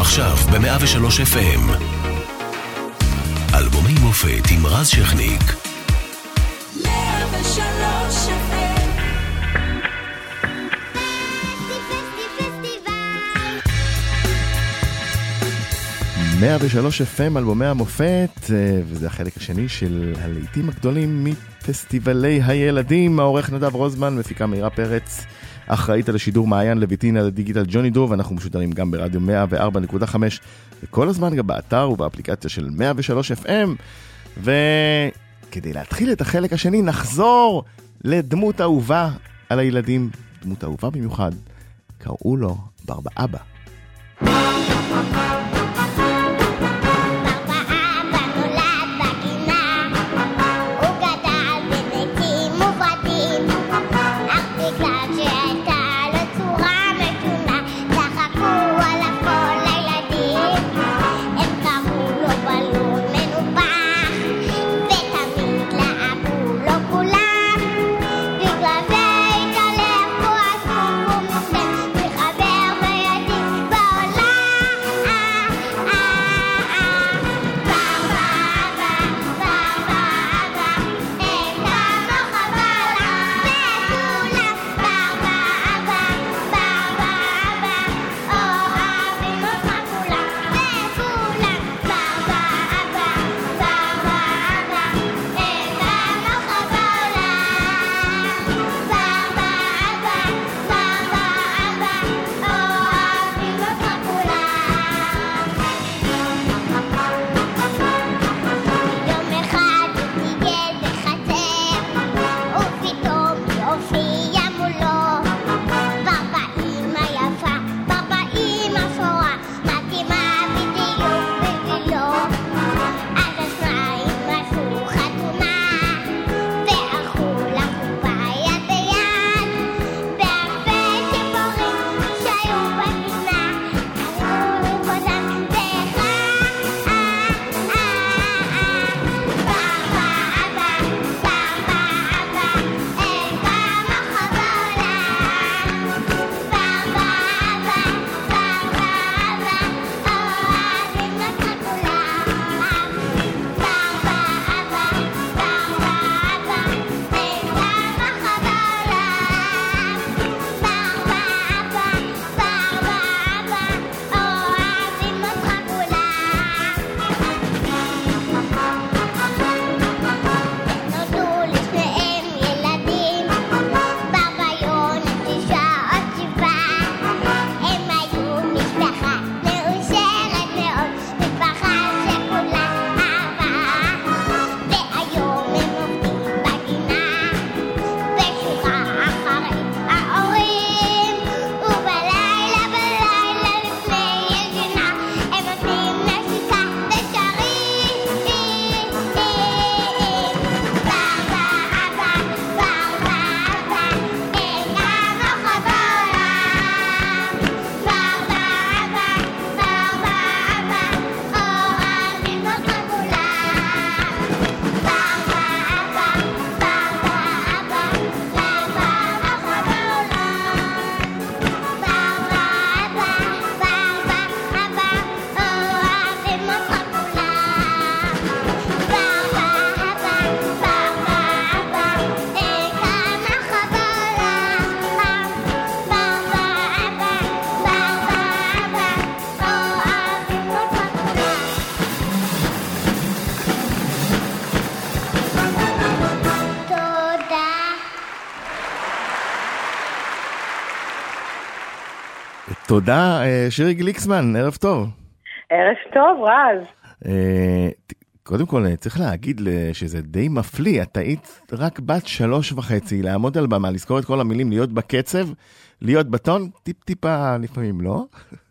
עכשיו ב-103 FM. אלבומי מופת עם רז שכניק. 103 FM 103 FM, אלבומי המופת, אה, וזה החלק השני של הלעיתים הגדולים מפסטיבלי הילדים. העורך נדב רוזמן, מפיקה מאירה פרץ, אחראית על השידור מעיין לויטין על הדיגיטל ג'וני דוב, אנחנו משודרים גם ברדיו 104.5, וכל הזמן גם באתר ובאפליקציה של 103 FM. וכדי להתחיל את החלק השני, נחזור לדמות אהובה על הילדים, דמות אהובה במיוחד, קראו לו ברבא תודה, אה, שירי גליקסמן, ערב טוב. ערב טוב, רז. אה, קודם כל, אה, צריך להגיד שזה די מפליא, את היית רק בת שלוש וחצי, לעמוד על במה, לזכור את כל המילים, להיות בקצב, להיות בטון, טיפ-טיפה לפעמים, לא?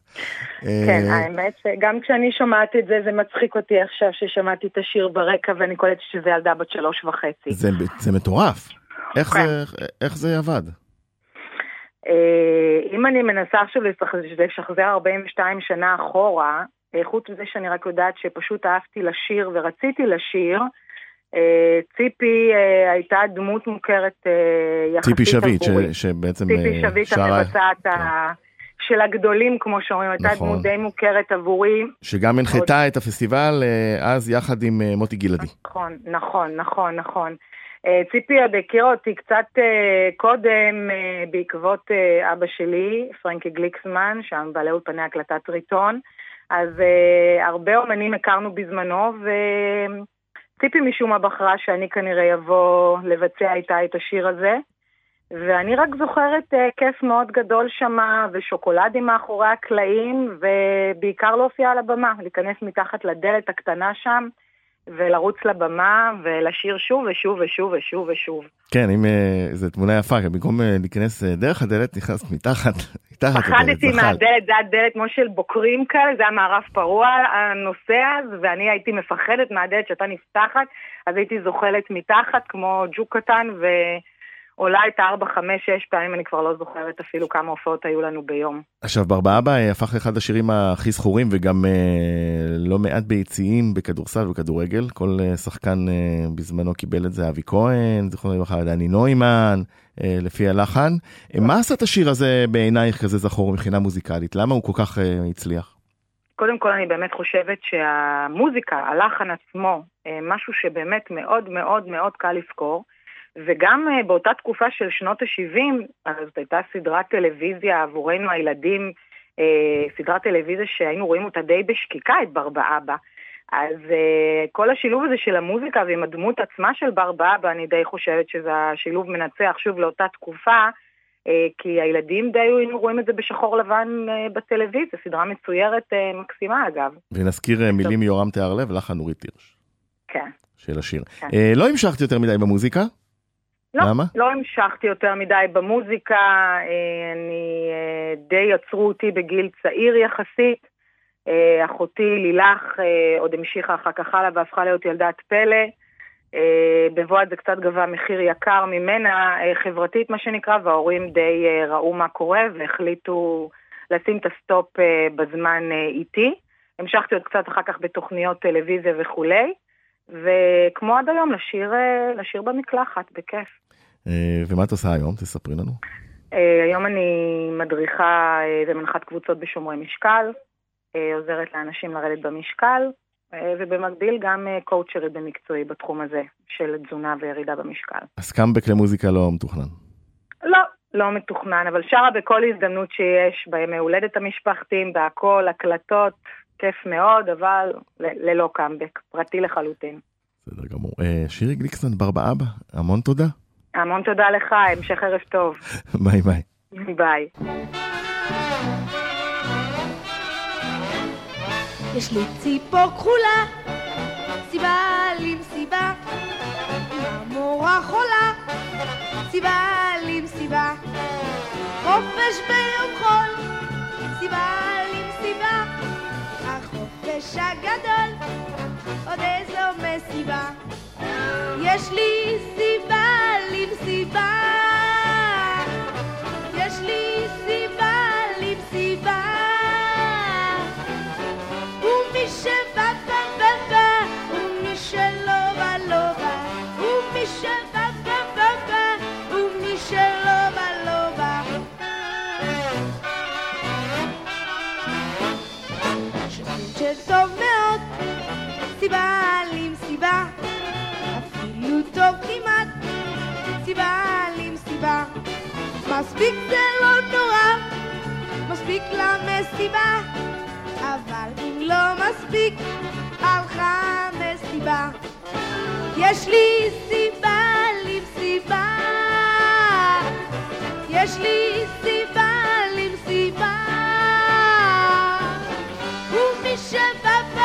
כן, האמת שגם כשאני שומעת את זה, זה מצחיק אותי עכשיו ששמעתי את השיר ברקע ואני קולטת שזה ילדה בת שלוש וחצי. זה, זה מטורף. איך, כן. זה, איך זה עבד? אה, אם אני מנסה עכשיו לשחזר 42 שנה אחורה, אה, חוץ מזה שאני רק יודעת שפשוט אהבתי לשיר ורציתי לשיר, אה, ציפי הייתה דמות מוכרת יחסית ציפי שביט, שבעצם ציפי שביט המבצעת כן. של הגדולים, כמו שאומרים, הייתה נכון. דמות די מוכרת עבורי. שגם הנחתה את הפסטיבל אז יחד עם מוטי גלעדי. נכון, נכון, נכון, נכון. אה, ציפי עוד הכירה אותי קצת אה, קודם אה, בעקבות אבא שלי, פרנקי גליקסמן, שם בעלי אולפני הקלטת טריטון. אז הרבה אומנים הכרנו בזמנו, וציפי משום מה בחרה שאני כנראה אבוא לבצע איתה את השיר הזה. ואני רק זוכרת כיף מאוד גדול שמה, ושוקולדים מאחורי הקלעים, ובעיקר להופיע על הבמה, להיכנס מתחת לדלת הקטנה שם, ולרוץ לבמה, ולשיר שוב ושוב ושוב ושוב ושוב. כן, אם uh, זו תמונה יפה, במקום uh, להיכנס uh, דרך הדלת, נכנסת מתחת, מתחת פחדתי. מהדלת, זה היה דלת כמו של בוקרים כאלה, זה היה מערב פרוע הנושא אז, ואני הייתי מפחדת מהדלת שהייתה נפתחת, אז הייתי זוחלת מתחת כמו ג'וק קטן, ו... עולה את הארבע, חמש, שש פעמים, אני כבר לא זוכרת אפילו כמה הופעות היו לנו ביום. עכשיו, ברבאבא אה, הפך לאחד השירים הכי זכורים וגם אה, לא מעט ביציעים בכדורסל ובכדורגל. כל אה, שחקן אה, בזמנו קיבל את זה, אבי כהן, זיכרונו לברכה, דני נוימן, אה, לפי הלחן. אה, מה עשה את השיר הזה בעינייך כזה זכור מבחינה מוזיקלית? למה הוא כל כך אה, הצליח? קודם כל אני באמת חושבת שהמוזיקה, הלחן עצמו, אה, משהו שבאמת מאוד מאוד מאוד קל לזכור. וגם uh, באותה תקופה של שנות ה-70, אז זאת הייתה סדרת טלוויזיה עבורנו הילדים, uh, סדרת טלוויזיה שהיינו רואים אותה די בשקיקה, את ברבאבא. אז uh, כל השילוב הזה של המוזיקה ועם הדמות עצמה של ברבאבא, אני די חושבת שזה השילוב מנצח שוב לאותה תקופה, כי הילדים די היינו רואים את זה בשחור לבן בטלוויזיה, סדרה מצוירת מקסימה אגב. ונזכיר uh, מילים מיורם תיארלב, לחן נורית הירש. כן. של השיר. כן. לא המשכת יותר מדי במוזיקה? לא, למה? לא המשכתי יותר מדי במוזיקה, אני, די עצרו אותי בגיל צעיר יחסית. אחותי לילך עוד המשיכה אחר כך הלאה והפכה להיות ילדת פלא. בבואה זה קצת גבה מחיר יקר ממנה, חברתית מה שנקרא, וההורים די ראו מה קורה והחליטו לשים את ה stop בזמן איתי. המשכתי עוד קצת אחר כך בתוכניות טלוויזיה וכולי. וכמו עד היום, לשיר, לשיר במקלחת, בכיף. ומה את עושה היום? תספרי לנו. היום אני מדריכה ומנחת קבוצות בשומרי משקל, עוזרת לאנשים לרדת במשקל, ובמקביל גם קואוצ'רית במקצועי בתחום הזה של תזונה וירידה במשקל. אז קאמבק למוזיקה לא מתוכנן? לא, לא מתוכנן, אבל שרה בכל הזדמנות שיש, בימי הולדת המשפחתיים, בהכל, הקלטות, כיף מאוד, אבל ללא קאמבק, פרטי לחלוטין. בסדר גמור. שירי גליקסון, ברבאבא, המון תודה. המון תודה לך, המשך ערב טוב. ביי ביי. ביי. יש לי ציפור כחולה, סיבה למסיבה, המורה חולה, סיבה למסיבה, חופש ביום חול, סיבה למסיבה, החופש הגדול, עוד איזו מסיבה, יש לי סיבה למסיבה, מספיק זה לא נורא, מספיק למסיבה. אבל אם לא מספיק, הלכה מסיבה. יש לי סיבה למסיבה, יש לי סיבה למסיבה. ומי שבא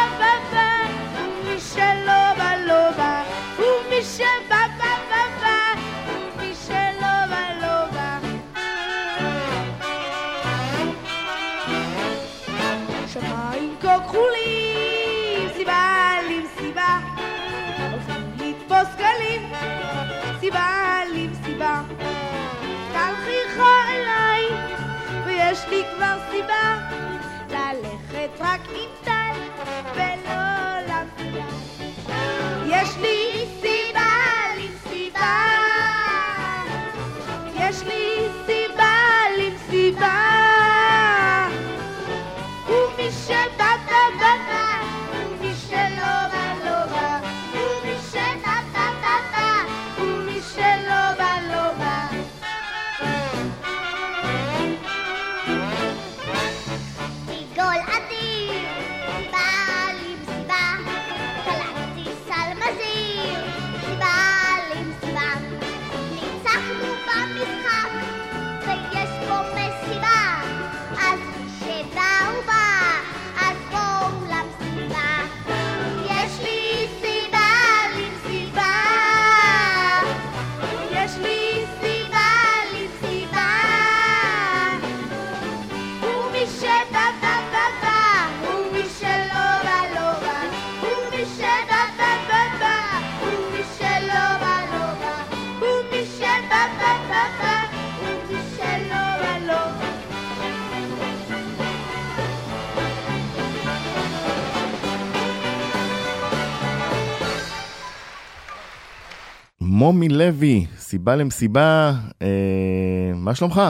מומי לוי, סיבה למסיבה, אה, מה שלומך?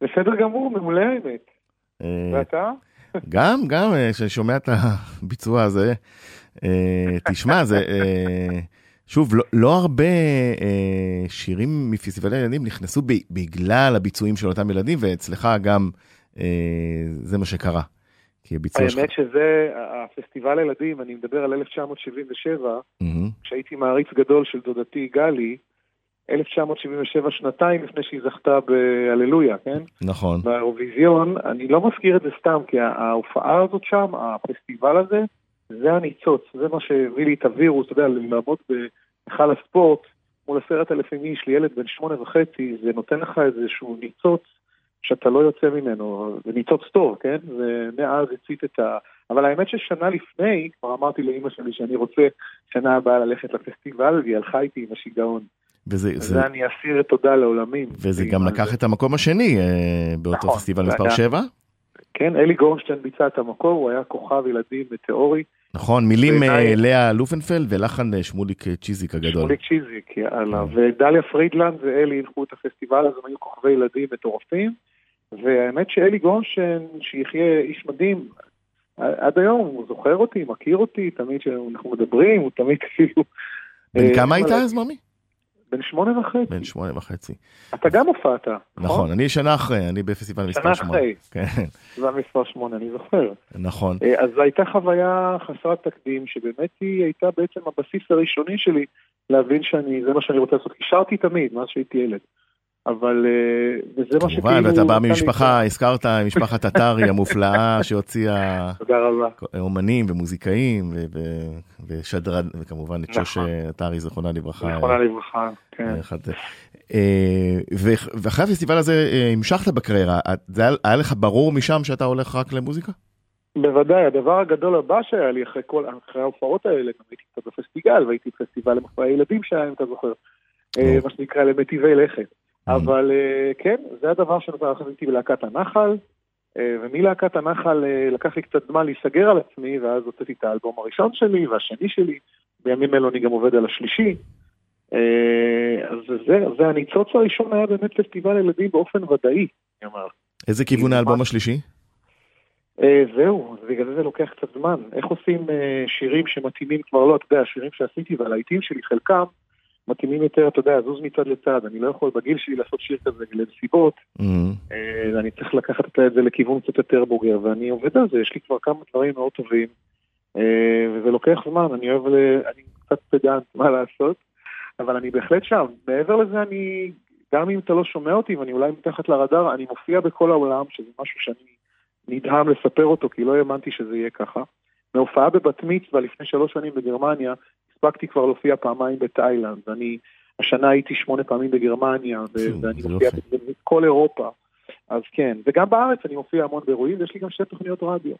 בסדר גמור, מעולה האמת. אה, ואתה? גם, גם, אה, כשאני שומע את הביצוע הזה, אה, תשמע, זה, אה, שוב, לא, לא הרבה אה, שירים מפסטיבלי ילדים נכנסו ב, בגלל הביצועים של אותם ילדים, ואצלך גם אה, זה מה שקרה. כי הביצוע שלך... האמת שזה, הפסטיבל הילדים, אני מדבר על 1977, מהמם, כשהייתי מעריץ גדול של דודתי גלי, 1977, שנתיים לפני שהיא זכתה בהללויה, כן? נכון. באירוויזיון, אני לא מזכיר את זה סתם, כי ההופעה הזאת שם, הפסטיבל הזה, זה הניצוץ, זה מה שהביא לי את הווירוס, אתה יודע, לעמוד בהיכל הספורט מול עשרת אלפים איש לילד בן שמונה וחצי, זה נותן לך איזשהו ניצוץ שאתה לא יוצא ממנו, זה ניצוץ טוב, כן? ומאז הצית את ה... אבל האמת ששנה לפני, כבר אמרתי לאימא שלי שאני רוצה שנה הבאה ללכת לפסטיבל, והיא הלכה איתי עם השיגעון. וזה, אז זה, זה אני אסירת תודה לעולמים. וזה גם לקח את המקום השני אה, באותו נכון, פסטיבל זה מספר היה- 7. כן, אלי גורנשטיין ביצע את המקור, הוא היה כוכב ילדים מטאורי. נכון, מילים בעיניי- אה, לאה לופנפלד ולחן אה, שמוליק אה, צ'יזיק הגדול. שמוליק צ'יזיק, יאללה. ודליה פרידלנד ואלי הנחו את הפסטיבל, אז הם היו כוכבי ילדים מטורפים. והאמת שאלי גורנשטיין, שיחיה איש מדהים, עד היום הוא זוכר אותי, מכיר אותי, תמיד כשאנחנו מדברים, הוא תמיד כאילו... בן אה, כמה היית אז, ממי? בן שמונה וחצי. בן שמונה וחצי. אתה גם הופעת, נכון, אני שנה אחרי, אני בפסטיבל מספר שנה שמונה. אחרי. כן, זה המספר שמונה, אני זוכר. נכון. אה, אז זו הייתה חוויה חסרת תקדים, שבאמת היא הייתה בעצם הבסיס הראשוני שלי להבין שאני, זה מה שאני רוצה לעשות. כי שרתי תמיד, מאז שהייתי ילד. אבל אה, וזה מה שכאילו... כמובן, ואתה בא ממשפחה, הזכרת, משפחת עטרי המופלאה שהוציאה תודה רבה. אומנים ומוזיקאים ושדרן, וכמובן את שוש נכון. עטרי, זכרונה לברכה. זיכרונה לברכה, כן. אה, ו- ואחרי הפסטיבל הזה אה, המשכת בקריירה, היה- לך ברור משם שאתה הולך רק למוזיקה? בוודאי, הדבר הגדול הבא שהיה לי אחרי כל, אחרי ההופעות האלה, גם הייתי קצת בפסטיגל, והייתי בפסטיבל למופעי ילדים שהיה, אם אתה זוכר, אה. מה שנקרא למטיבי לכת. Mm. אבל אה, כן, זה הדבר שנותר, אחרי הייתי בלהקת הנחל, אה, ומלהקת הנחל אה, לקח לי קצת זמן להיסגר על עצמי, ואז הוצאתי את האלבום הראשון שלי והשני שלי, בימים אלו אני גם עובד על השלישי. אז זה, זה הניצוץ הראשון היה באמת פסטיבל ילדים באופן ודאי, אני אומר. איזה כיוון האלבום השלישי? זהו, בגלל זה זה לוקח קצת זמן. איך עושים שירים שמתאימים כבר לא, אתה יודע, השירים שעשיתי והלהיטים שלי, חלקם מתאימים יותר, אתה יודע, זוז מצד לצד. אני לא יכול בגיל שלי לעשות שיר כזה לנסיבות, אה, אה, אני צריך לקחת את זה לכיוון קצת יותר בוגר, ואני עובד על זה, יש לי כבר כמה דברים מאוד טובים, אה, וזה לוקח זמן, אני אוהב, ל... אני קצת פדנט, מה לעשות, אבל אני בהחלט שם. מעבר לזה, אני, גם אם אתה לא שומע אותי ואני אולי מתחת לרדאר, אני מופיע בכל העולם, שזה משהו שאני נדהם לספר אותו, כי לא האמנתי שזה יהיה ככה. מהופעה בבת מצווה לפני שלוש שנים בגרמניה, הספקתי כבר להופיע פעמיים בתאילנד. אני, השנה הייתי שמונה פעמים בגרמניה, ו- ואני מופיע. בכל אירופה. אז כן, וגם בארץ אני מופיע המון באירועים, ויש לי גם שתי תוכניות רדיו.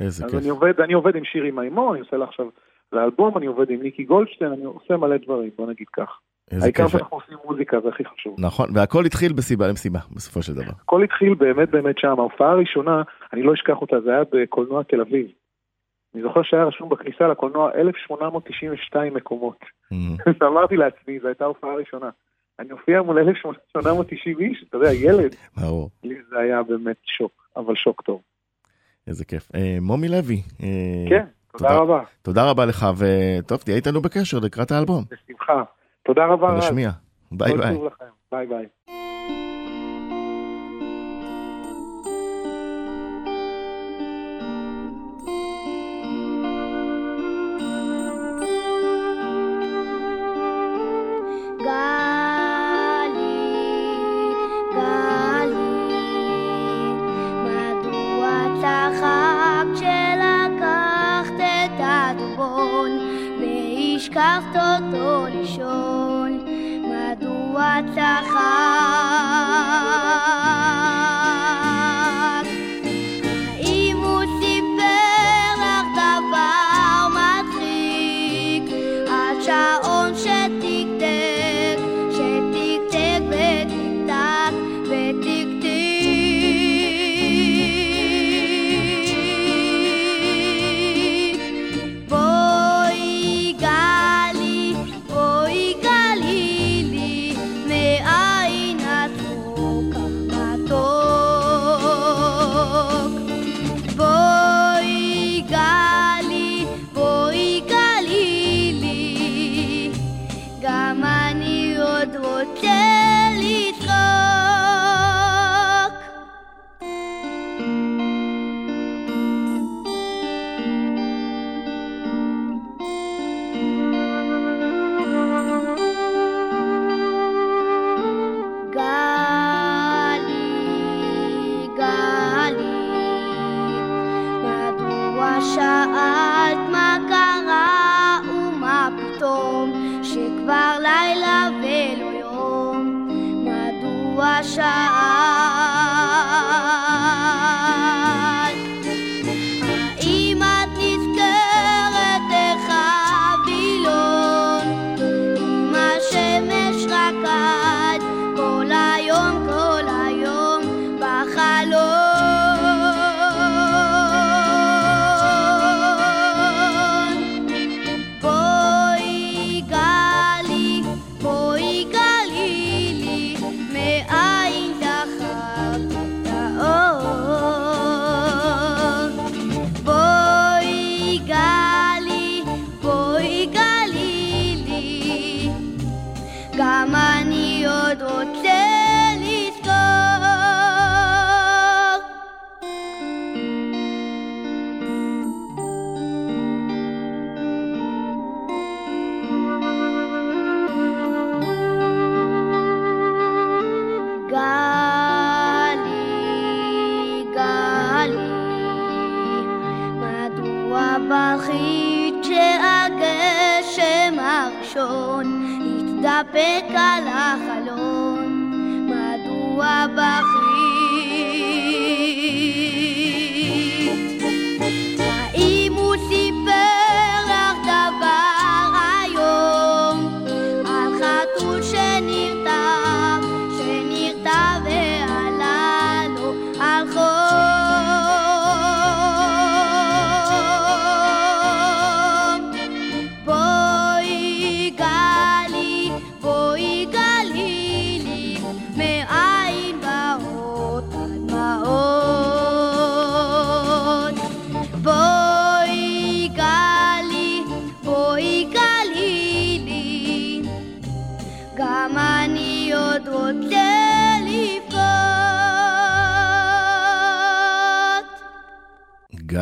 איזה אז כיף. אני עובד, אני עובד עם שירי מימון, אני עושה לה עכשיו לאלבום, אני עובד עם ניקי גולדשטיין, אני עושה מלא דברים, בוא נגיד כך. איזה העיקר. שאנחנו עושים מוזיקה, זה הכי חשוב. נכון, והכל התחיל בסיבה למסיבה, בסופו של דבר. הכל התחיל באמת באמת שם, ההופעה הראשונה, אני לא אשכח אותה, זה היה בקולנוע תל אביב. אני זוכר שהיה רשום בכניסה לקולנוע 1892 מקומות. אה, אז אמרתי לעצמי, זו הייתה ההופעה הראשונה. אני מופיע מול 1890 איש, אתה יודע, ילד. ברור, לי זה היה באמת שוק, אבל שוק טוב. איזה כיף. אה, מומי לוי, אה, כן, תודה. רבה, תודה רבה לך, וטוב, תהיה איתנו בקשר לקראת האלבום. בשמחה. תודה רבה. נשמיע. ביי ביי. ביי ביי. והשכבת אותו לישון? מדוע צחקת?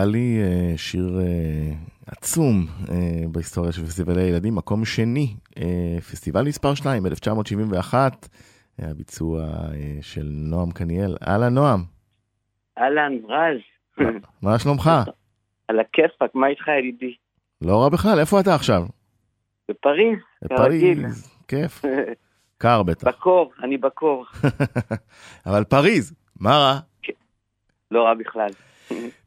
גלי, אה, שיר אה, עצום אה, בהיסטוריה של פסטיבלי ילדים, מקום שני, פסטיבל מספר 2, 1971, היה ביצוע אה, של נועם קניאל. אהלן, נועם, אהלן, רז, מה שלומך? על הכיפאק, מה איתך ידידי? לא רע בכלל, איפה אתה עכשיו? בפריז, כרגיל. פריז, כיף. קר בטח. בקור, אני בקור. אבל פריז, מה רע? לא רע בכלל.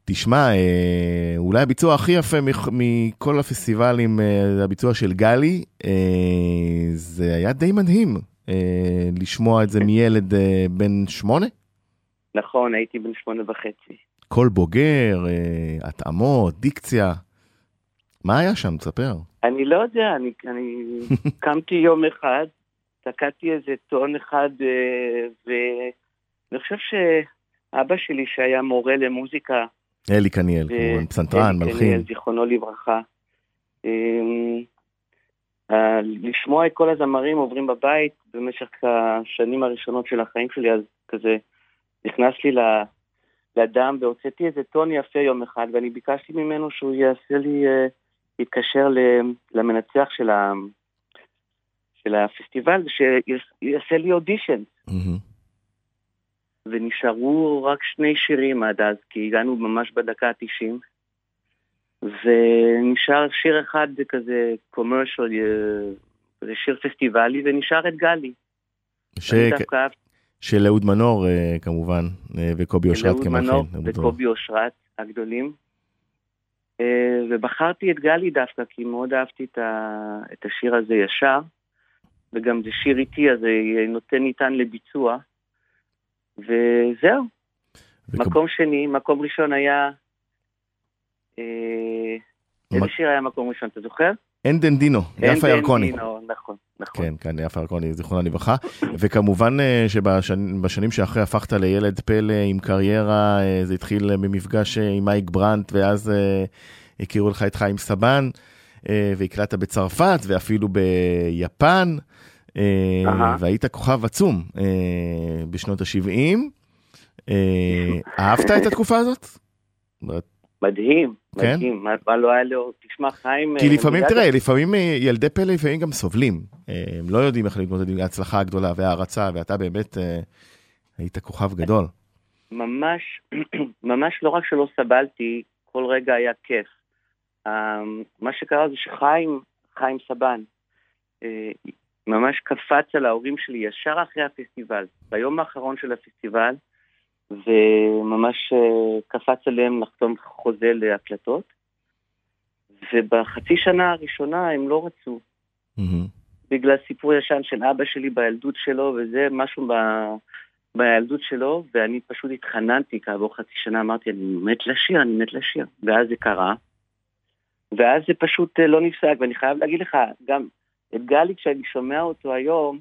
תשמע, אה, אולי הביצוע הכי יפה מכ- מכל הפסטיבלים, אה, הביצוע של גלי, אה, זה היה די מדהים לשמוע את זה מילד בן שמונה. נכון, הייתי בן שמונה וחצי. קול בוגר, התאמות, דיקציה. מה היה שם? תספר. אני לא יודע, אני, אני קמתי יום אחד, תקעתי איזה טון אחד, ואני חושב שאבא שלי, שהיה מורה למוזיקה, אלי קניאל, ו- כמובן, פסנתרן, אלי מלחין. קניאל, זיכרונו לברכה. אמ, אה, לשמוע את כל הזמרים עוברים בבית במשך השנים הראשונות של החיים שלי, אז כזה נכנס לי לדם והוצאתי איזה טון יפה יום אחד, ואני ביקשתי ממנו שהוא יעשה לי, אה, יתקשר למנצח של, ה, של הפסטיבל, שיעשה לי אודישן. מהמם. ונשארו רק שני שירים עד אז, כי הגענו ממש בדקה ה-90. ונשאר שיר אחד כזה קומרשל, זה שיר פסטיבלי, ונשאר את גלי. ש- דווקא של אהוד מנור, אה, כמובן, אה, וקובי אושרת כמלחין. מנור אהוד מנור. וקובי אושרת הגדולים. אה, ובחרתי את גלי דווקא, כי מאוד אהבתי את, ה... את השיר הזה ישר, וגם זה שיר איטי, אז זה נותן ניתן לביצוע. וזהו, וקוב- מקום שני, מקום ראשון היה... אה, איזה שיר היה מקום ראשון, אתה זוכר? אנדן דינו, יפה אין ירקוני. נכון, נכון. כן, כן, יפה ירקוני, זיכרונה לברכה. וכמובן אה, שבשנים שאחרי הפכת לילד פלא עם קריירה, אה, זה התחיל במפגש אה, עם מייק ברנט, ואז הכירו לך את חיים סבן, והקלטת בצרפת, ואפילו ביפן. והיית כוכב עצום אה, בשנות ה-70. אהבת את התקופה הזאת? מדהים, כן? מדהים, מה- מה לא היה לו, תשמע חיים... כי אה, לפעמים, תראה, לפעמים אה, ילדי פלא לפעמים גם סובלים. אה, הם לא יודעים איך להתמודד עם ההצלחה הגדולה וההערצה, ואתה באמת אה, היית כוכב גדול. ממש, ממש לא רק שלא סבלתי, כל רגע היה כיף. אה, מה שקרה זה שחיים, חיים סבן, אה, ממש קפץ על ההורים שלי ישר אחרי הפסטיבל, ביום האחרון של הפסטיבל, וממש אה, קפץ עליהם לחתום חוזה להקלטות. ובחצי שנה הראשונה הם לא רצו. בגלל סיפור ישן של אבא שלי בילדות שלו, וזה משהו ב... בילדות שלו, ואני פשוט התחננתי כעבור חצי שנה, אמרתי, אני מת לשיר, אני מת לשיר. ואז זה קרה, ואז זה פשוט אה, לא נפסק, ואני חייב להגיד לך, גם את גלי, כשאני שומע אותו היום,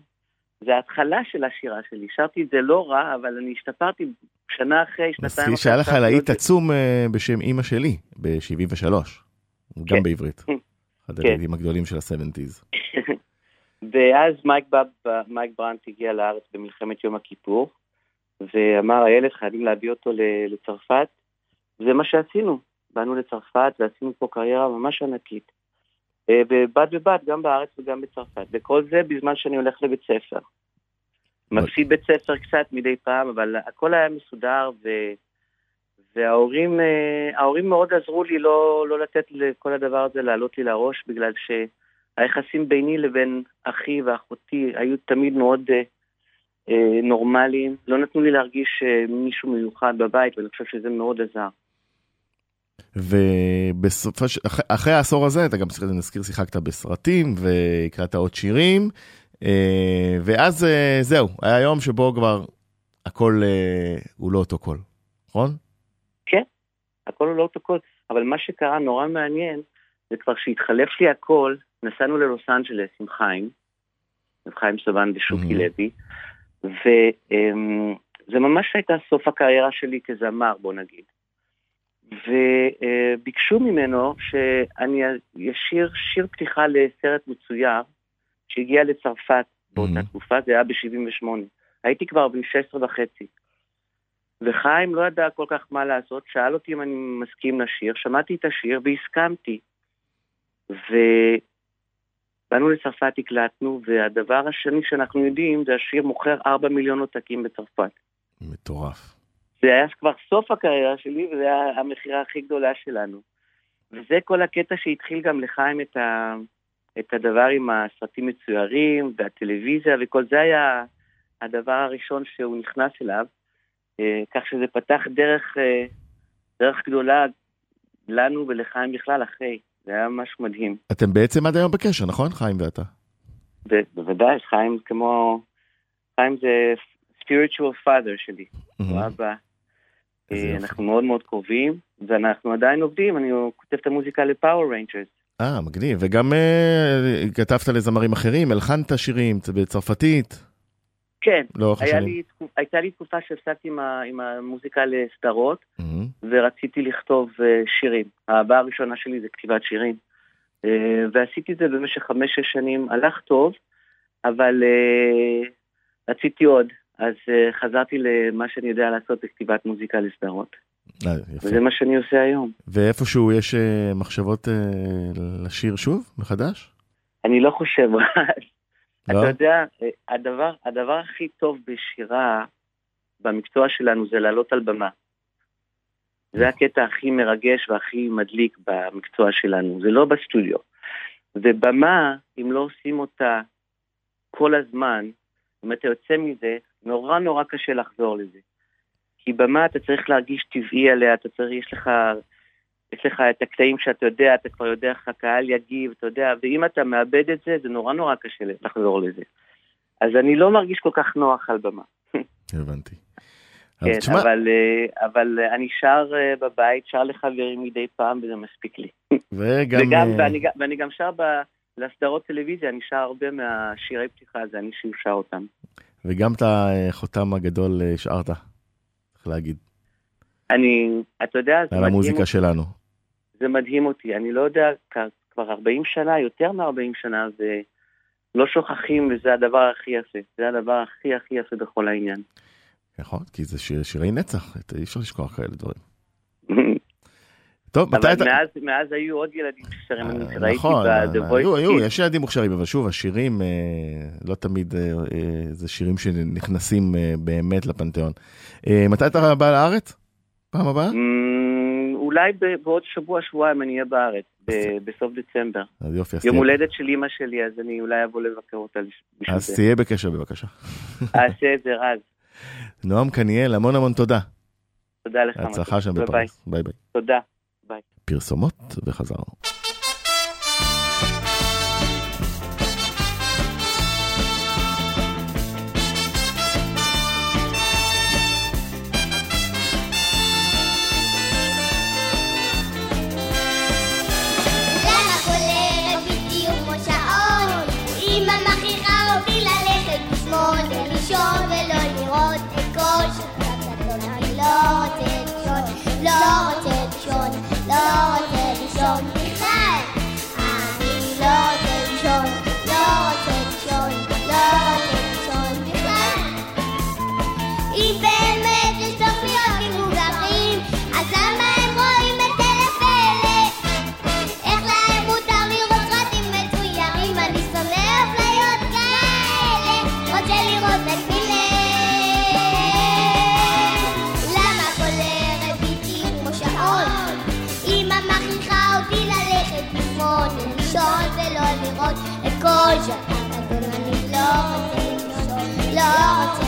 זה ההתחלה של השירה שלי. שרתי את זה לא רע, אבל אני השתפרתי שנה אחרי, שנתיים מזכיר שהיה לך להיט עצום אה, בשם אימא שלי, ב-73, גם כן. בעברית. אחד כן. הילדים הגדולים של ה-70's. ואז מייק, בב, מייק ברנט הגיע לארץ במלחמת יום הכיפור, ואמר, הילד חייבים להביא אותו לצרפת, וזה מה שעשינו. באנו לצרפת ועשינו פה קריירה ממש ענקית. אה, ובד בבד, גם בארץ וגם בצרפת. וכל זה בזמן שאני הולך לבית ספר. מפסיד בית ספר קצת מדי פעם, אבל הכל היה מסודר, ו... וההורים אה, ההורים מאוד עזרו לי לא, לא לתת לכל הדבר הזה לעלות לי לראש, בגלל שהיחסים ביני לבין אחי ואחותי היו תמיד מאוד אה, אה, נורמליים. לא נתנו לי להרגיש מישהו מיוחד בבית, ואני חושב שזה מאוד עזר. ובסופו של... אחרי- אחרי העשור הזה, אתה גם, נזכיר, שיחקת בסרטים והקראת עוד שירים, אה, ואז אה, זהו, היה יום שבו כבר הכל אה, הוא לא אותו קול, נכון? הכל הוא לא אותו קול, אבל מה שקרה נורא מעניין, זה כבר שהתחלף לי הכל, נסענו ללוס אנג'לס עם חיים, עם חיים סבן ושוקי Mhm. לוי, וזה ממש הייתה סוף הקריירה שלי כזמר, בוא נגיד. וביקשו ממנו שאני אשיר שיר פתיחה לסרט מצויר שהגיע לצרפת באותה Mhm. תקופה, זה היה ב-78. הייתי כבר בן 16 וחצי. וחיים לא ידע כל כך מה לעשות, שאל אותי אם אני מסכים לשיר, שמעתי את השיר והסכמתי. ובאנו לצרפת, הקלטנו, והדבר השני שאנחנו יודעים זה השיר מוכר 4 מיליון עותקים בצרפת. מטורף. זה היה כבר סוף הקריירה שלי, וזה היה המכירה הכי גדולה שלנו. וזה כל הקטע שהתחיל גם לחיים את, ה... את הדבר עם הסרטים מצוירים, והטלוויזיה, וכל זה היה הדבר הראשון שהוא נכנס אליו. אה, כך שזה פתח דרך, אה, דרך גדולה לנו ולחיים בכלל אחרי. זה היה משהו מדהים. אתם בעצם עד היום בקשר, נכון, חיים ואתה? בוודאי, חיים כמו... חיים זה spiritual father שלי. הוא אבא. Mm-hmm. איזה אה, יופי. אנחנו מאוד מאוד קרובים, ואנחנו עדיין עובדים, אני כותב את המוזיקה ל Power Rangers. אה, מגניב. וגם אה, כתבת לזמרים אחרים, הלחנת שירים בצרפתית, כן, השנים. לי, הייתה לי תקופה שהפסקתי עם, ה- עם המוזיקה לסדרות, מהמם. ורציתי לכתוב אה, שירים. האהבה הראשונה שלי זה כתיבת שירים. אה, ועשיתי את זה במשך חמש-שש שנים, הלך טוב, אבל אה, רציתי עוד. אז אה, חזרתי למה שאני יודע לעשות, זה כתיבת מוזיקה לסדרות. אה. וזה מה שאני עושה היום. ואיפשהו יש אה, מחשבות אה, לשיר שוב, מחדש? אני לא חושב, לא? אתה יודע, הדבר, הדבר הכי טוב בשירה, במקצוע שלנו, זה לעלות על במה. זה הקטע הכי מרגש והכי מדליק במקצוע שלנו, זה לא בסטודיו. ובמה, אם לא עושים אותה כל הזמן, אם אתה יוצא מזה, נורא נורא קשה לחזור לזה. כי במה אתה צריך להרגיש טבעי עליה, אתה צריך, יש לך, יש לך את הקטעים שאתה יודע, אתה כבר יודע איך הקהל יגיב, אתה יודע, ואם אתה מאבד את זה, זה נורא נורא קשה לחזור לזה. אז אני לא מרגיש כל כך נוח על במה. הבנתי. כן, תשמע, אבל, אה, אבל אני שר אה, בבית, שר לחברים מדי פעם, וזה מספיק לי. וגם... וגם, אה, ואני, ואני גם שר ב... לסדרות טלוויזיה, אני שר הרבה מהשירי פתיחה, זה אני ששר אותם. וגם את החותם הגדול אה, השארת, צריך להגיד, אני, אתה יודע, זה על מדהים, המוזיקה אותי, שלנו. זה מדהים אותי, אני לא יודע, כבר 40 שנה, יותר מ-40 שנה, ולא שוכחים, וזה הדבר הכי יפה. זה הדבר הכי הכי יפה בכל העניין. נכון, כי זה שיר, שירי נצח, אי אפשר לשכוח כאלה דברים. טוב, מתי אבל אתה... מאז, מאז היו עוד ילדים ששרים, אני אה, ראיתי נכון, ב-The אה, היו, היו, Voice Kids. יש ילדים מוכשרים, אבל שוב, השירים אה, לא תמיד זה שירים שנכנסים באמת לפנתיאון. מתי אתה בא לארץ? פעם הבאה? Mm, אולי בעוד שבוע, שבועיים אני אהיה בארץ, בסוף דצמבר. אז יופי, אז יום תהיה- הולדת של אימא שלי, אז אני אולי אבוא לבקר אותה בשביל אז. תהיה בקשר בבקשה. אעשה את זה רז. נועם קניאל, המון המון תודה. תודה לך. הצלחה שם. בפריז. ביי ביי. תודה. פרסומות וחזרנו. לשמאל ולישון ולא לראות את כל שבת גדול. אני לא רוצה לישון, לא רוצה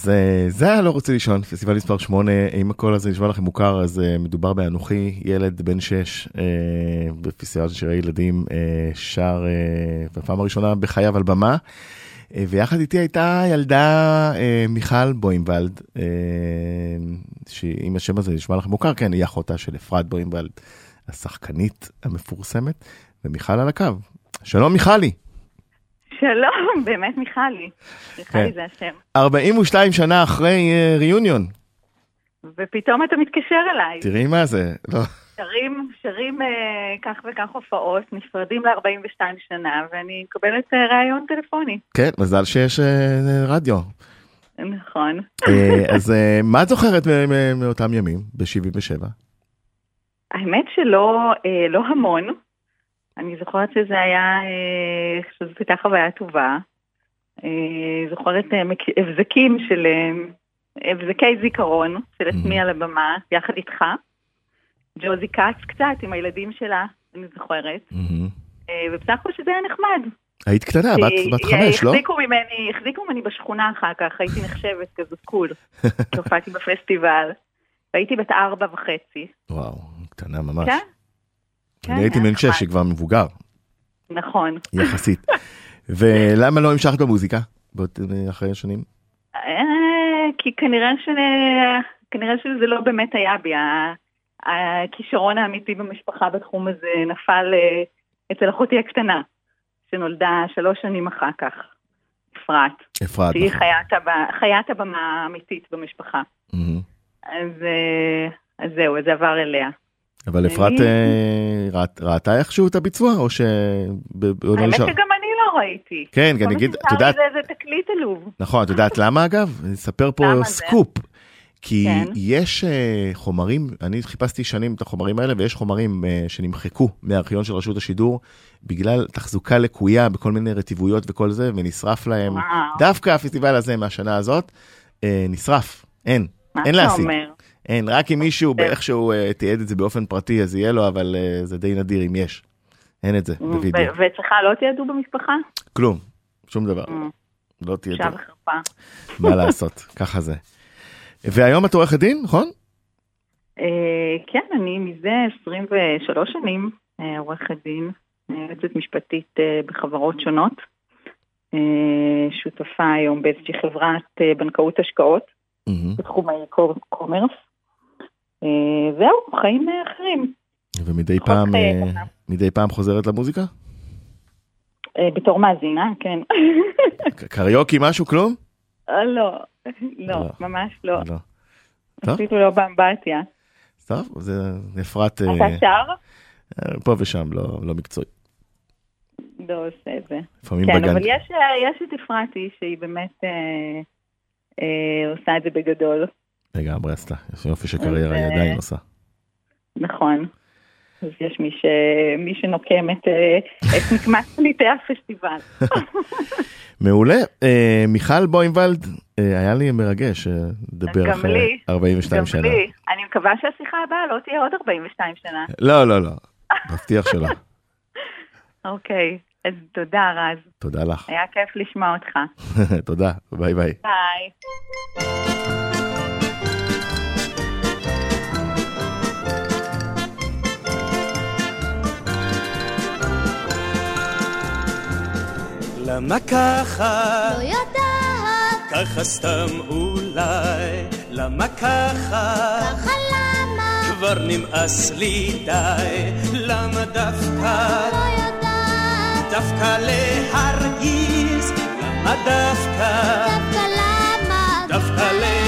אז אה, זה היה לא רוצה לישון, פסטיבל מספר 8, אם הקול הזה נשמע לכם מוכר, אז אה, מדובר באנוכי, ילד בן 6, בפסטיבל של שירי ילדים, אה, שר אה, בפעם הראשונה בחייו על במה, אה, ויחד איתי הייתה ילדה אה, מיכל בוימבלד, אה, שאם השם הזה נשמע לכם מוכר, כן, היא אחותה של אפרת בוימבלד, השחקנית המפורסמת, ומיכל על הקו. שלום מיכלי. שלום, באמת מיכלי. מיכלי זה השם. 42 שנה אחרי אה, ריוניון, ופתאום אתה מתקשר אליי. תראי מה זה, לא. שרים, שרים אה, כך וכך הופעות, נפרדים ל-42 שנה, ואני מקבלת אה, ראיון טלפוני. כן, מזל שיש אה, רדיו. נכון. אה, אז אה, מה את זוכרת מאותם ימים, ב-77? האמת שלא אה, לא המון. אני זוכרת שזה היה, אה, שזאת הייתה חוויה טובה. אה, זוכרת אה, הבזקים של, הבזקי זיכרון של עצמי על הבמה, יחד איתך. ג'וזי כץ קצת עם הילדים שלה, אני זוכרת. אה, ובסך הכל שזה היה נחמד. היית קטנה, בת חמש, לא? החזיקו ממני, החזיקו ממני בשכונה אחר כך, הייתי נחשבת כזאת קול. שהופעתי בפסטיבל. והייתי בת ארבע וחצי. וואו, קטנה ממש. כן? כן, אני הייתי בן שש. שכבר מבוגר, נכון. יחסית. ולמה לא המשכת במוזיקה? אחרי השנים? אה, כי כנראה ש... כנראה שזה לא באמת היה בי. הכישרון האמיתי במשפחה בתחום הזה נפל אה, אצל אחותי הקטנה, שנולדה שלוש שנים אחר כך, אפרת. אפרת, שהיא נכון. חיית הב- חיית הבמה האמיתית במשפחה. מהמם. אז, אה, אז זהו, זה עבר אליה. אבל אפרת אה, ראתה איכשהו את הביצוע, או ש... לא האמת שגם אני לא ראיתי. כן, אני מה אגיד, את יודעת, זה תקליט עלוב. נכון, את יודעת למה אגב? אני אספר פה? סקופ. כי כן. יש אה, חומרים, אני חיפשתי שנים את החומרים האלה, ויש חומרים אה, שנמחקו מהארכיון של רשות השידור, בגלל תחזוקה לקויה בכל מיני רטיבויות וכל זה, ונשרף להם. וואו. דווקא הפסטיבל הזה מהשנה הזאת, אה, נשרף, אין, מה אין אתה להשיג. אומר? אין, רק אם מישהו כן. באיכשהו אה, תיעד את זה באופן פרטי, אז יהיה לו, אבל אה, זה די נדיר אם יש. אין את זה בווידאו. ואצלך לא תיעדו במשפחה? כלום, שום דבר. לא תהיה בושה וחרפה. מה לעשות, ככה זה. והיום את עורכת דין, נכון? אה, כן, אני מזה 23 שנים עורכת דין, יועצת משפטית בחברות שונות. שותפה היום באיזושהי חברת בנקאות השקעות. בתחום האי-קומרס. אה, זהו, חיים אה, אחרים. ומדי פעם, אה, אה. מדי פעם חוזרת למוזיקה? אה, בתור מאזינה, כן. קריוקי משהו, כלום? אה, לא, לא. לא, ממש לא. לא. אפילו לא באמבטיה. טוב, זה אפרת אתה אה, שר? אה, פה ושם, לא לא מקצועי. לא עושה את זה. לפעמים כן, בגן. אבל יש, אה, יש את אפרתי שהיא באמת אה, אה, עושה את זה בגדול, לגמרי עשתה, יש יופי של קריירה, היא אז, עדיין עושה. נכון. אז יש מי, ש... מי שנוקם את, אה, את נקמת פליטי הפסטיבל. מעולה. אה, מיכל בוימבלד, אה, היה לי מרגש לדבר גם אחרי לי. 42 גם שנה. לי. אני מקווה שהשיחה הבאה לא תהיה עוד 42 שנה. לא, לא, לא, מבטיח שלא. אוקיי, אז תודה רז, תודה לך. היה כיף לשמוע אותך. תודה, ביי ביי. ביי. למה ככה? לא יודעת, ככה סתם אולי. למה ככה? ככה למה, כבר נמאס לי די. למה דווקא? לא יודעת, דווקא להרגיז? למה דווקא? דווקא למה, דווקא להכעיס?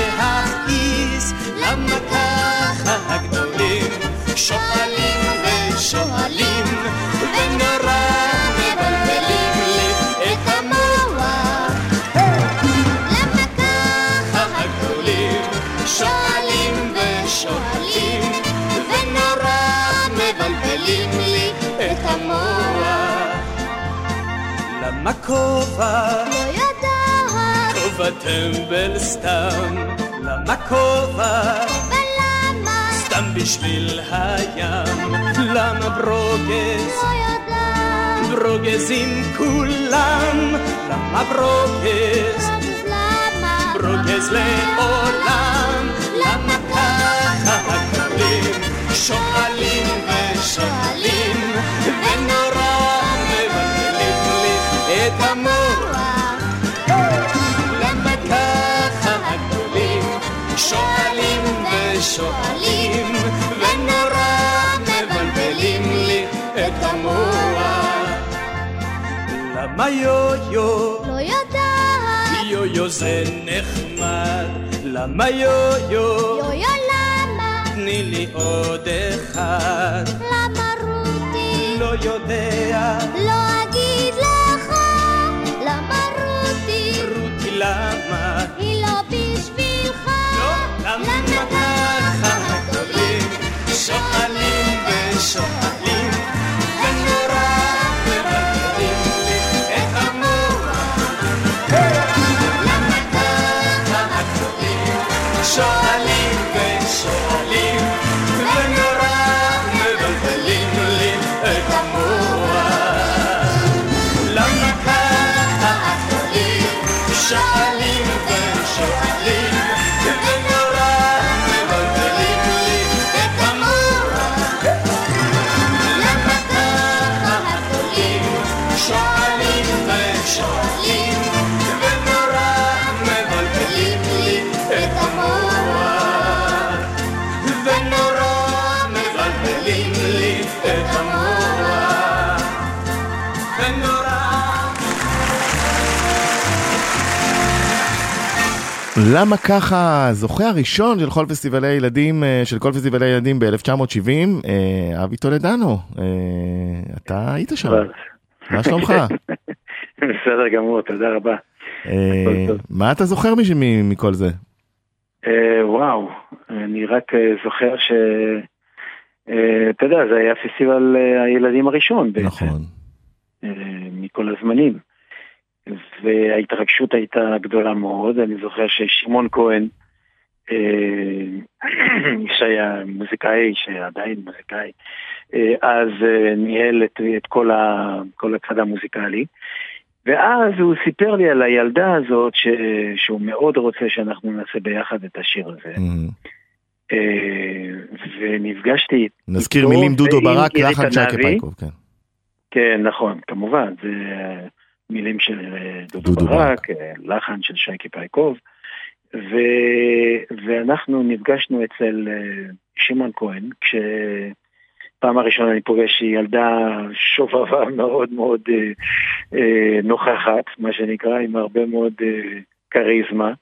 למה כובע? לא יודעת, כובע טמבל סתם. למה כובע? ולמה, סתם בשביל הים. למה ברוגז? לא יודעת, ברוגזים כולם. למה ברוגז? אז למה, ברוגז לעולם, למה ככה הגדולים שואלים ושואלים? ונורא את המוח. למה ככה הגדולים שואלים ושואלים ונורא מבלבלים לי את המוח. למה יו-יו? לא יודעת, יו-יו זה נחמד, למה יו-יו? יו-יו למה, תני לי עוד אחד, למה רותי, לא יודע, לא אגיד שואלים ושואלים למה ככה, הזוכה הראשון של כל פסטיבלי ילדים, אה, של כל פסטיבלי ילדים ב-1970, אה, אבי טולדנו, אה, אתה היית שם, מה שלומך? בסדר גמור, תודה רבה. מה אתה זוכר מכל זה? וואו, אני רק זוכר ש... אתה יודע, זה היה פסטיבל הילדים הראשון בעצם, נכון. מכל הזמנים. וההתרגשות הייתה גדולה מאוד, אני זוכר ששמעון כהן, אה, שהיה מוזיקאי, שעדיין מוזיקאי, אה, אז אה, ניהל את, את כל, ה, כל הצד המוזיקלי. ואז הוא סיפר לי על הילדה הזאת ש... שהוא מאוד רוצה שאנחנו נעשה ביחד את השיר הזה. Mhm. אה, ונפגשתי נזכיר מילים דודו ברק, לחן ענבי. פייקוב, כן. כן, נכון, כמובן, זה מילים של אה, דודו, דודו ברק, אה, לחן של שייקי פייקוב, ו... ואנחנו נפגשנו אצל אה, שמעון כהן, כשפעם הראשונה אני פוגש ילדה שובבה מאוד מאוד אה, אה, נוכחת, מה שנקרא, עם הרבה מאוד אה, כריזמה.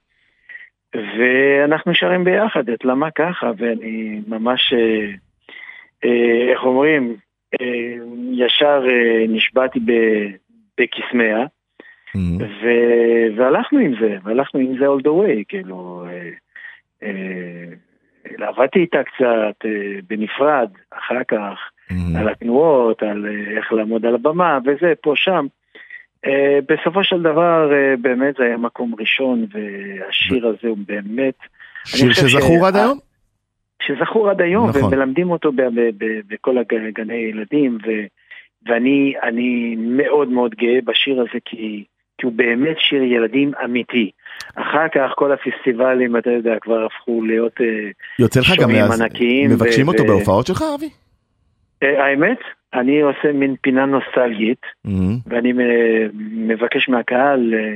ואנחנו שרים ביחד את למה ככה, ואני ממש, אה, אה, איך אומרים, אה, ישר אה, נשבעתי בקסמיה, Mhm. ו- והלכנו עם זה, והלכנו עם זה all the way, כאילו, אה, אה, עבדתי איתה קצת אה, בנפרד, אחר כך, Mhm. על התנועות, על אה, איך לעמוד על הבמה, וזה, פה, שם. אה, בסופו של דבר, אה, באמת זה היה מקום ראשון, והשיר הזה הוא באמת... שיר שזכור ש- עד היום? שזכור עד היום, נכון. ומלמדים אותו בכל הג- גני ילדים, ו- ואני אני מאוד מאוד גאה בשיר הזה, כי, כי הוא באמת שיר ילדים אמיתי. אחר כך כל הפסטיבלים, אתה יודע, כבר הפכו להיות... אה, יוצא לך גם להז- ענקיים, מבקשים ו- אותו ו- בהופעות שלך, אבי? אה, האמת, אני עושה מין פינה נוסטלגית, Mhm. ואני מ- מבקש מהקהל אה, אה,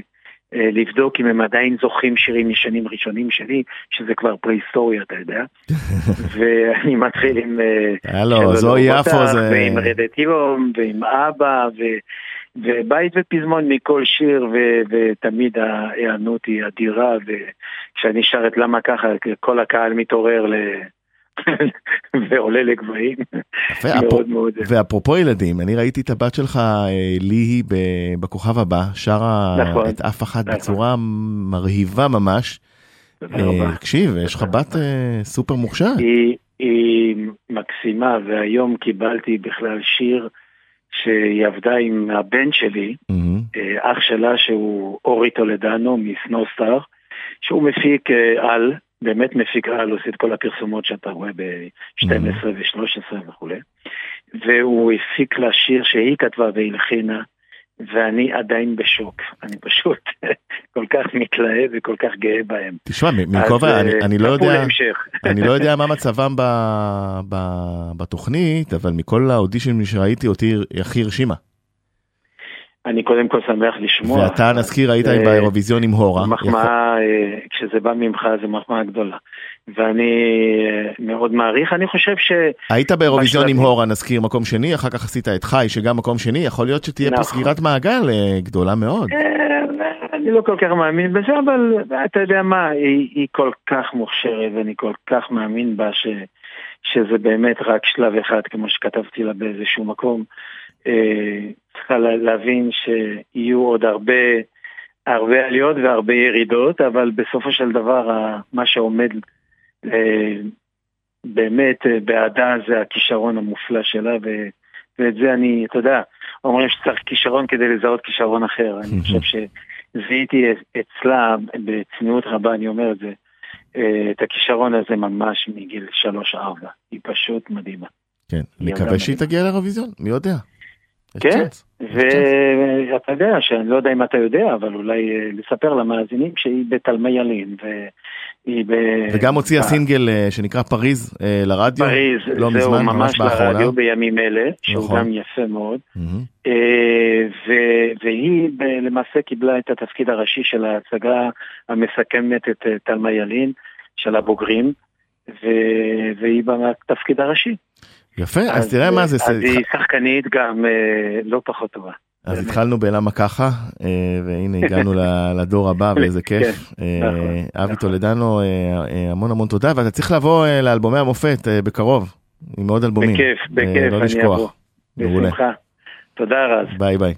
לבדוק אם הם עדיין זוכרים שירים ישנים ראשונים שלי, שזה כבר פרה-היסטוריה, אתה יודע. ואני מתחיל עם... אה, הלו, זוהי יפו זה... ועם רדת יום, ועם אבא, ו... ובית ופזמון מכל שיר, ו... ותמיד ההיענות היא אדירה, וכשאני שר את למה ככה, כל הקהל מתעורר ל... ועולה לגבהים. מאוד מאוד. ואפרופו ילדים, אני ראיתי את הבת שלך, אה, ליהי, בכוכב הבא, שרה נכון, את אף אחת נכון. בצורה מרהיבה ממש. אה. תקשיב, יש לך בת אה, סופר מוכשרת. היא, היא מקסימה, והיום קיבלתי בכלל שיר שהיא עבדה עם הבן שלי, אח שלה שהוא אורי טולדנו מסנוסטאר, שהוא מפיק על, באמת מפיק על, עושה את כל הפרסומות שאתה רואה ב-12 ו-13 וכולי, והוא הפיק לה שיר שהיא כתבה והלחינה, ואני עדיין בשוק, אני פשוט כל כך מתלהב וכל כך גאה בהם. תשמע, מכובע, אה, אני- אני לא יודע... להמשך. אני לא יודע מה מצבם ב- ב- בתוכנית, אבל מכל האודישנים שראיתי אותי הכי הרשימה. אני קודם כל שמח לשמוע. ואתה נזכיר היית אה, באירוויזיון עם הורה. מחמאה, אה, כשזה בא ממך זה מחמאה גדולה. ואני אה, מאוד מעריך, אני חושב ש... היית באירוויזיון עם. הורה, נזכיר מקום שני, אחר כך עשית את חי, שגם מקום שני, יכול להיות שתהיה פה נכון. סגירת מעגל גדולה מאוד. אני לא כל כך מאמין בזה, אבל אתה יודע מה, היא, כל כך מוכשרת ואני כל כך מאמין בה ש, שזה באמת רק שלב אחד, כמו שכתבתי לה באיזשהו מקום. צריכה לה- להבין שיהיו עוד הרבה, הרבה עליות והרבה ירידות, אבל בסופו של דבר מה שעומד אה, באמת אה, בעדה זה הכישרון המופלא שלה, ו, ואת זה אני, אתה יודע, אומרים שצריך כישרון כדי לזהות כישרון אחר. אני חושב שזיהיתי אצלה, בצניעות רבה אני אומר את זה, אה, את הכישרון הזה ממש מגיל שלוש-ארבע. היא פשוט מדהימה. כן, נקווה שהיא. תגיע לאירוויזיון, מי יודע. כן. ואתה יודע, שאני לא יודע אם אתה יודע, אבל אולי אה, לספר למאזינים שהיא בתלמי ילין, והיא ב... וגם הוציאה ב- סינגל אה, שנקרא פריז אה, לרדיו. פריז, לא זהו מזמן, ממש באחרונה. לרדיו בימים אלה, שהוא נכון. גם יפה מאוד. אה, ו- והיא למעשה קיבלה את התפקיד הראשי של ההצגה המסכמת את אה, תלמה ילין, של הבוגרים, והיא בתפקיד הראשי. יפה, אז תראה מה זה. אז היא שחקנית גם אה, לא פחות טובה. אז באמת. התחלנו בלמה ככה, אה, והנה הגענו לדור הבא ואיזה כיף. כן, אה, נכון, אבי. טולדנו, אה, אה, המון המון תודה, ואתה צריך לבוא אה, לאלבומי המופת אה, בקרוב, עם עוד אלבומים. בכיף, אה, בכיף, לא אני. אבוא. בשמחה. תודה רז. ביי ביי.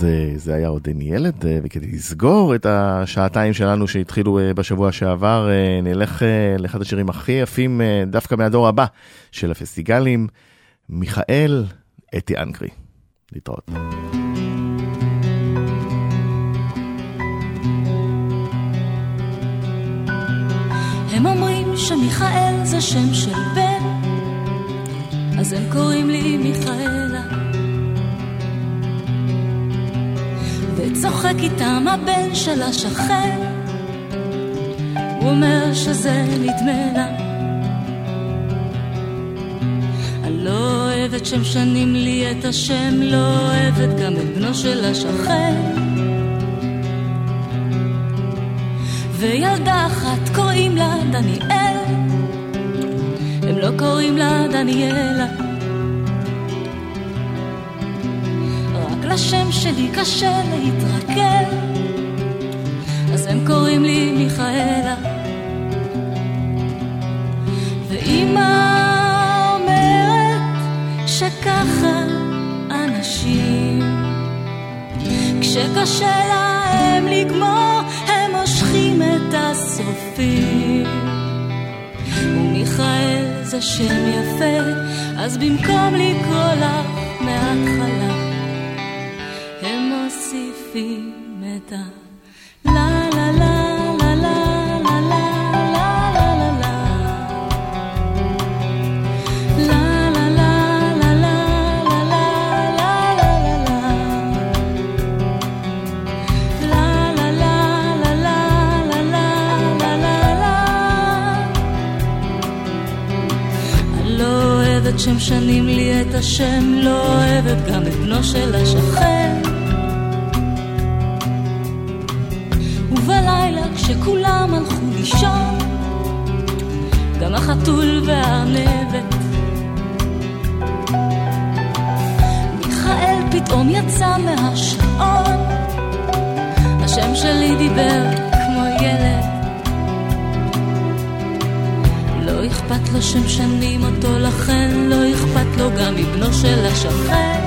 אז זה היה עודני ילד, אה, וכדי לסגור את השעתיים שלנו שהתחילו אה, בשבוע שעבר, אה, נלך לאחד השירים הכי יפים דווקא מהדור הבא של הפסטיגלים, מיכאל אתי אנקרי. להתראות. הם אומרים שמיכאל זה שם של בן, אז הם קוראים לי מיכאלה. וצוחק איתם הבן של השכן, הוא אומר שזה נדמה לה. אני לא אוהבת שמשנים לי את השם, לא אוהבת גם את בנו של השכן. וילדה אחת קוראים לה דניאל, הם לא קוראים לה דניאלה. לשם שלי קשה להתרגל, אז הם קוראים לי מיכאלה. ואימא אומרת שככה אנשים, כשקשה להם לגמור, הם מושכים את הסופים. ומיכאל זה שם יפה, אז במקום לקרוא לה מההתחלה יופי מתה. לה לה לה שמשנים לי את השם, לא אוהבת גם את בנו של השחר. שלו של השכן.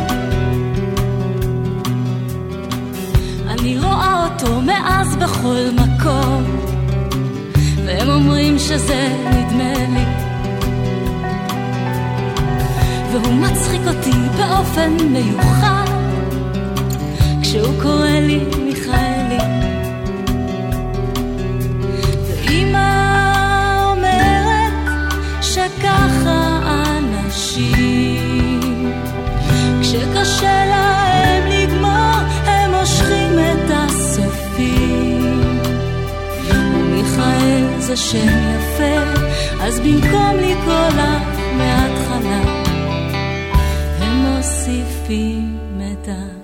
אני רואה אותו מאז בכל מקום, והם אומרים שזה נדמה לי. והוא מצחיק אותי באופן מיוחד, כשהוא קורא לי מיכאלי. ואימא אומרת שככה אנשים שקשה להם לגמור, הם מושכים את הסופים. ומיכאל זה שם יפה, אז במקום לקרוא לה מההתחלה, הם מוסיפים את ה...